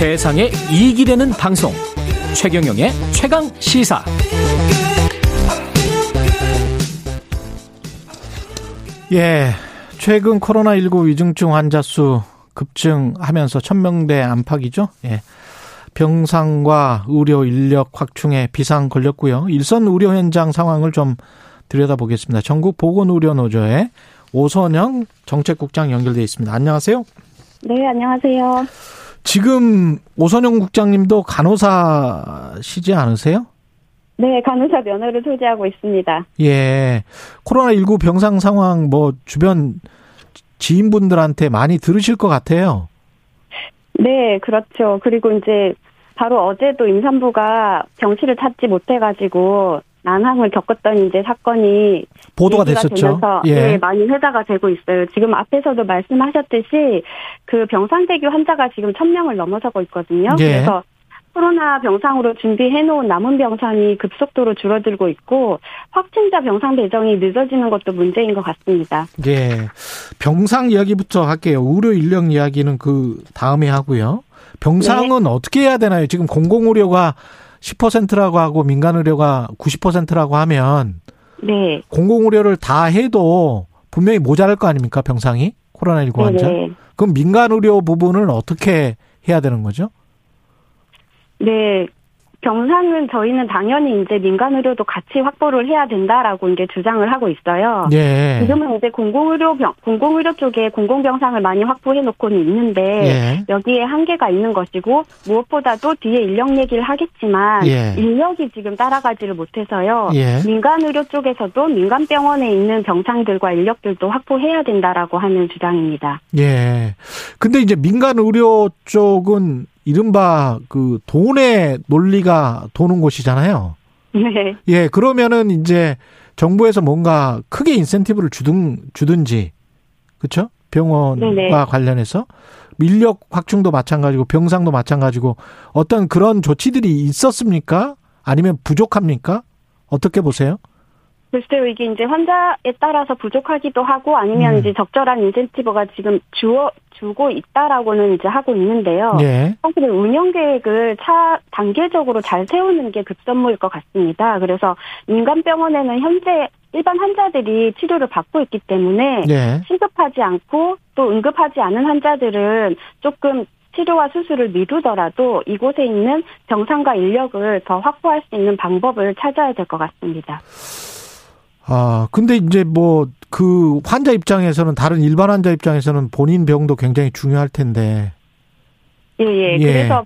세상에 이익이 되는 방송. 최경영의 최강 시사. 예 최근 코로나19 위중증 환자 수 급증하면서 천명대 안팎이죠? 예. 병상과 의료 인력 확충에 비상 걸렸고요. 일선 의료 현장 상황을 좀 들여다보겠습니다. 전국 보건의료노조의 오선영 정책국장 연결돼 있습니다. 안녕하세요. 네, 안녕하세요. 지금 오선영 국장님도 간호사시지 않으세요? 네, 간호사 면허를 소지하고 있습니다. 예. 코로나19 병상 상황 뭐 주변 지인분들한테 많이 들으실 것 같아요. 네, 그렇죠. 그리고 이제 바로 어제도 임산부가 병실을 찾지 못해가지고 난항을 겪었던 이제 사건이 보도가 됐었죠. 예. 네, 많이 회자가 되고 있어요. 지금 앞에서도 말씀하셨듯이 그 병상대교 환자가 지금 천 명을 넘어서고 있거든요. 예. 그래서 코로나 병상으로 준비해 놓은 남은 병상이 급속도로 줄어들고 있고 확진자 병상 배정이 늦어지는 것도 문제인 것 같습니다. 예. 병상 이야기부터 할게요. 의료 인력 이야기는 그 다음에 하고요. 병상은 어떻게 해야 되나요? 지금 공공의료가 10%라고 하고 민간 의료가 90%라고 하면 네. 공공 의료를 다 해도 분명히 모자랄 거 아닙니까? 병상이 코로나19 환자. 네. 그럼 민간 의료 부분은 어떻게 해야 되는 거죠? 네. 병상은 저희는 당연히 이제 민간 의료도 같이 확보를 해야 된다라고 이제 주장을 하고 있어요. 예. 지금은 이제 공공의료 병, 공공의료 쪽에 공공병상을 많이 확보해 놓고는 있는데 예. 여기에 한계가 있는 것이고 무엇보다도 뒤에 인력 얘기를 하겠지만 예. 인력이 지금 따라가지를 못해서요. 예. 민간 의료 쪽에서도 민간 병원에 있는 병상들과 인력들도 확보해야 된다라고 하는 주장입니다. 예. 근데 이제 민간 의료 쪽은 이른바 그 돈의 논리가 도는 곳이잖아요. 네. 예, 그러면은 이제 정부에서 뭔가 크게 인센티브를 주든 주든지 그렇죠? 병원과 네네. 관련해서 인력 확충도 마찬가지고 병상도 마찬가지고 어떤 그런 조치들이 있었습니까? 아니면 부족합니까? 어떻게 보세요? 글쎄요, 이게 이제 환자에 따라서 부족하기도 하고 아니면 음. 이제 적절한 인센티브가 지금 주어, 주고 있다라고는 이제 하고 있는데요. 예. 사실은 운영 계획을 차 단계적으로 잘 세우는 게 급선무일 것 같습니다. 그래서 민간 병원에는 현재 일반 환자들이 치료를 받고 있기 때문에 예. 시급하지 않고 또 응급하지 않은 환자들은 조금 치료와 수술을 미루더라도 이곳에 있는 병상과 인력을 더 확보할 수 있는 방법을 찾아야 될 것 같습니다. 아, 근데 이제 뭐 그 환자 입장에서는 다른 일반 환자 입장에서는 본인 병도 굉장히 중요할 텐데. 예, 예. 예. 그래서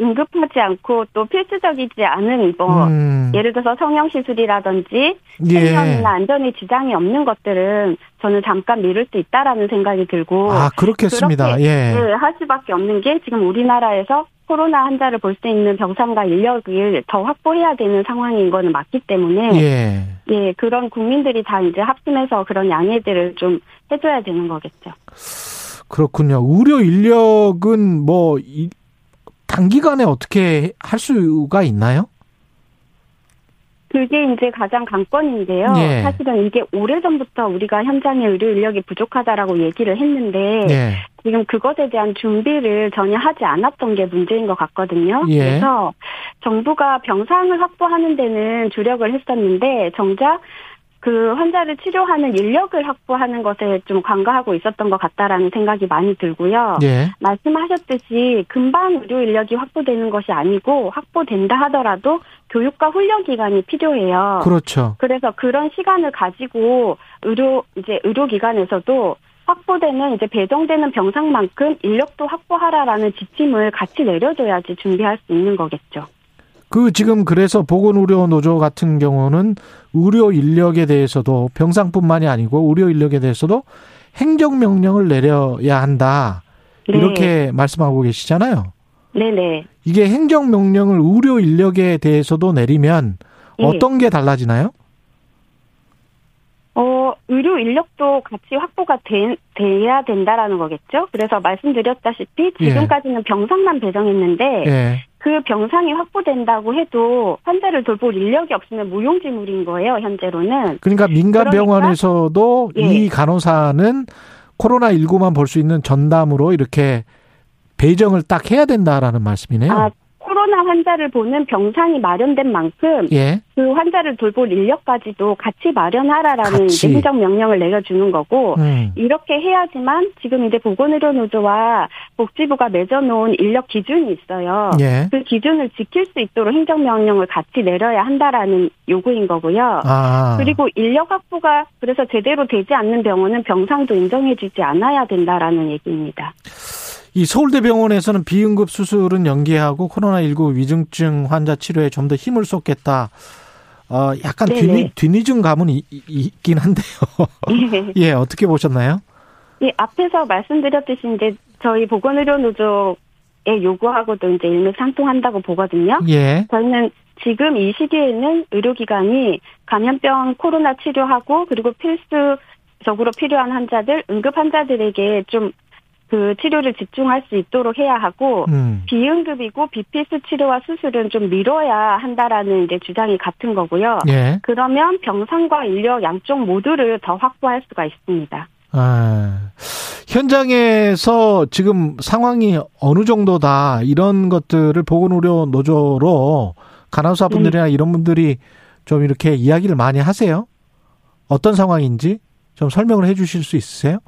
응급하지 않고 또 필수적이지 않은 뭐 음. 예를 들어서 성형 시술이라든지 예. 생명이나 안전에 지장이 없는 것들은 저는 잠깐 미룰 수 있다라는 생각이 들고 아, 그렇겠습니다. 그렇게 예. 예, 할 수밖에 없는 게 지금 우리나라에서 코로나 환자를 볼 수 있는 병상과 인력을 더 확보해야 되는 상황인 거는 맞기 때문에 예. 예, 그런 국민들이 다 이제 합심해서 그런 양해들을 좀 해줘야 되는 거겠죠. 그렇군요. 의료 인력은 뭐 이- 단기간에 어떻게 할 수가 있나요? 그게 이제 가장 관건인데요. 예. 사실은 이게 오래전부터 우리가 현장에 의료 인력이 부족하다라고 얘기를 했는데 예. 지금 그것에 대한 준비를 전혀 하지 않았던 게 문제인 것 같거든요. 예. 그래서 정부가 병상을 확보하는 데는 주력을 했었는데 정작 그 환자를 치료하는 인력을 확보하는 것에 좀 관가하고 있었던 것 같다라는 생각이 많이 들고요. 예. 말씀하셨듯이 금방 의료 인력이 확보되는 것이 아니고 확보된다 하더라도 교육과 훈련 기간이 필요해요. 그렇죠. 그래서 그런 시간을 가지고 의료 이제 의료 기관에서도 확보되는 이제 배정되는 병상만큼 인력도 확보하라라는 지침을 같이 내려줘야지 준비할 수 있는 거겠죠. 그 지금 그래서 보건의료 노조 같은 경우는 의료 인력에 대해서도 병상뿐만이 아니고 의료 인력에 대해서도 행정명령을 내려야 한다. 네. 이렇게 말씀하고 계시잖아요. 네네. 이게 행정명령을 의료 인력에 대해서도 내리면 예. 어떤 게 달라지나요? 어, 의료 인력도 같이 확보가 돼, 돼야 된다라는 거겠죠. 그래서 말씀드렸다시피 지금까지는 병상만 배정했는데 예. 그 병상이 확보된다고 해도 환자를 돌볼 인력이 없으면 무용지물인 거예요. 현재로는. 그러니까 민간 그러니까? 병원에서도 예. 이 간호사는 코로나 19만 볼 수 있는 전담으로 이렇게 배정을 딱 해야 된다라는 말씀이네요. 아, 코로나 환자를 보는 병상이 마련된 만큼 예. 그 환자를 돌볼 인력까지도 같이 마련하라라는 같이. 이제 행정 명령을 내려주는 거고 음. 이렇게 해야지만 지금 이제 보건의료노조와 복지부가 맺어놓은 인력 기준이 있어요. 예. 그 기준을 지킬 수 있도록 행정 명령을 같이 내려야 한다라는 요구인 거고요. 아. 그리고 인력 확보가 그래서 제대로 되지 않는 병원은 병상도 인정해주지 않아야 된다라는 얘기입니다. 이 서울대병원에서는 비응급 수술은 연기하고 코로나19 위중증 환자 치료에 좀 더 힘을 쏟겠다. 어, 약간 네네. 뒤늦, 뒤늦은 감은 이- 이- 있긴 한데요. 예, 어떻게 보셨나요? 예, 앞에서 말씀드렸듯이 이제 저희 보건의료노조의 요구하고도 이제 일맥상통한다고 보거든요. 예. 저희는 지금 이 시기에는 의료기관이 감염병 코로나 치료하고 그리고 필수적으로 필요한 환자들, 응급 환자들에게 좀 그 치료를 집중할 수 있도록 해야 하고 음. 비응급이고 비필수 치료와 수술은 좀 미뤄야 한다라는 이제 주장이 같은 거고요. 예. 그러면 병상과 인력 양쪽 모두를 더 확보할 수가 있습니다. 아, 현장에서 지금 상황이 어느 정도다 이런 것들을 보건의료 노조로 간호사 분들이나 이런 분들이 좀 이렇게 이야기를 많이 하세요. 어떤 상황인지 좀 설명을 해주실 수 있으세요?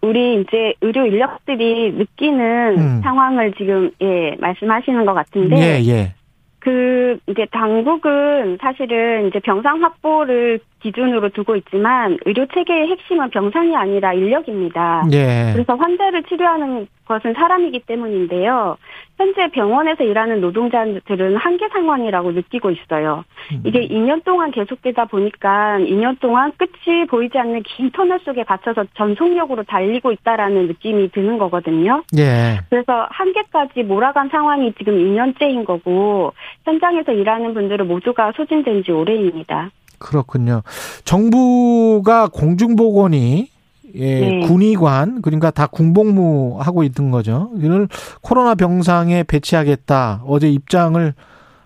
우리 이제 의료 인력들이 느끼는 음. 상황을 지금 예 말씀하시는 것 같은데 예, 예. 그 이제 당국은 사실은 이제 병상 확보를 기준으로 두고 있지만 의료 체계의 핵심은 병상이 아니라 인력입니다. 예. 그래서 환자를 치료하는 것은 사람이기 때문인데요. 현재 병원에서 일하는 노동자들은 한계 상황이라고 느끼고 있어요. 이게 2년 동안 계속되다 보니까 2년 동안 끝이 보이지 않는 긴 터널 속에 갇혀서 전속력으로 달리고 있다라는 느낌이 드는 거거든요. 예. 그래서 한계까지 몰아간 상황이 지금 2년째인 거고 현장에서 일하는 분들은 모두가 소진된 지 오래입니다. 그렇군요. 정부가 공중보건이 예, 네. 군의관 그러니까 다 군복무 하고 있는 거죠. 이걸 코로나 병상에 배치하겠다. 어제 입장을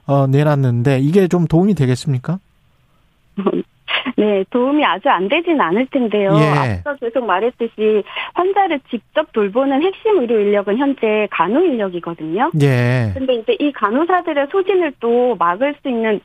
어, 내놨는데 이게 좀 도움이 되겠습니까? 네, 도움이 아주 안 되진 않을 텐데요. 예. 앞서 계속 말했듯이 환자를 직접 돌보는 핵심 의료 인력은 현재 간호 인력이거든요. 예. 근데 이제 이 간호사들의 소진을 또 막을 수 있는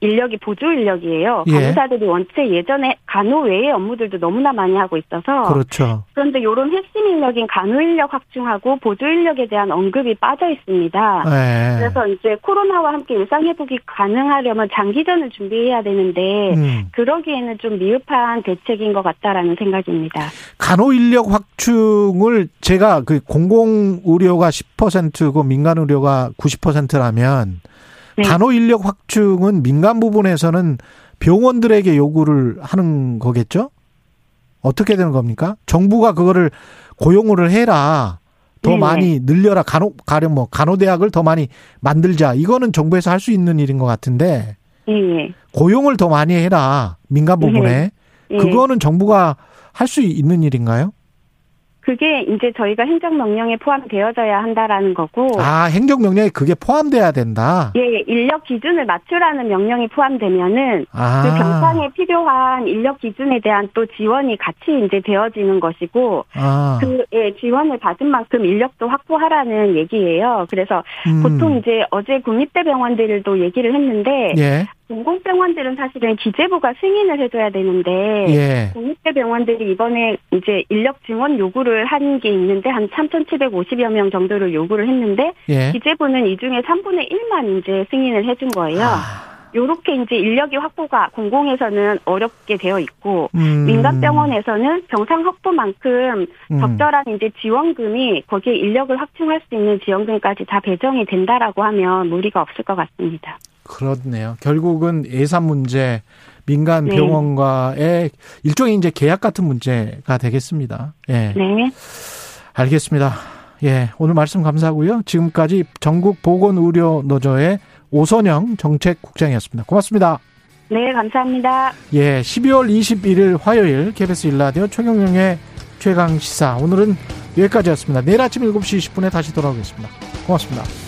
인력이 보조 인력이에요. 예. 간호사들이 원체 예전에 간호 외의 업무들도 너무나 많이 하고 있어서 그렇죠. 그런데 이런 핵심 인력인 간호 인력 확충하고 보조 인력에 대한 언급이 빠져 있습니다. 예. 그래서 이제 코로나와 함께 일상 회복이 가능하려면 장기전을 준비해야 되는데 음. 그러기에는 좀 미흡한 대책인 것 같다라는 생각입니다. 간호 인력 확충을 제가 그 공공 의료가 10%고 민간 의료가 90%라면 네. 간호 인력 확충은 민간 부분에서는 병원들에게 요구를 하는 거겠죠? 어떻게 되는 겁니까? 정부가 그거를 고용을 해라. 더 네네. 많이 늘려라. 간호 가령 뭐 간호대학을 더 많이 만들자. 이거는 정부에서 할 수 있는 일인 것 같은데 예, 예. 고용을 더 많이 해라. 민간 부분에. 예. 그거는 정부가 할 수 있는 일인가요? 그게 이제 저희가 행정명령에 포함되어져야 한다라는 거고 아, 행정명령에 그게 포함돼야 된다. 예, 인력 기준을 맞추라는 명령이 포함되면은 아. 그 병상에 필요한 인력 기준에 대한 또 지원이 같이 이제 되어지는 것이고 아. 그 예, 지원을 받은 만큼 인력도 확보하라는 얘기예요. 그래서 음. 보통 이제 어제 국립대병원들도 얘기를 했는데 예. 공공병원들은 사실은 기재부가 승인을 해줘야 되는데 예. 국립대 병원들이 이번에 이제 인력 증원 요구를 한 게 있는데 한 3,750여 명 정도를 요구를 했는데 예. 기재부는 이 중에 3분의 1만 이제 승인을 해준 거예요. 아. 요렇게 이제 인력이 확보가 공공에서는 어렵게 되어 있고 음. 민간 병원에서는 병상 확보만큼 음. 적절한 이제 지원금이 거기에 인력을 확충할 수 있는 지원금까지 다 배정이 된다라고 하면 무리가 없을 것 같습니다. 그렇네요. 결국은 예산 문제, 민간 네. 병원과의 일종의 이제 계약 같은 문제가 되겠습니다. 예. 네. 알겠습니다. 예. 오늘 말씀 감사하고요. 지금까지 전국 보건 의료 노조의 오선영 정책국장이었습니다. 고맙습니다. 네, 감사합니다. 예. 12월 21일 화요일 KBS 일라디오 최경영의 최강 시사. 오늘은 여기까지였습니다. 내일 아침 7시 20분에 다시 돌아오겠습니다. 고맙습니다.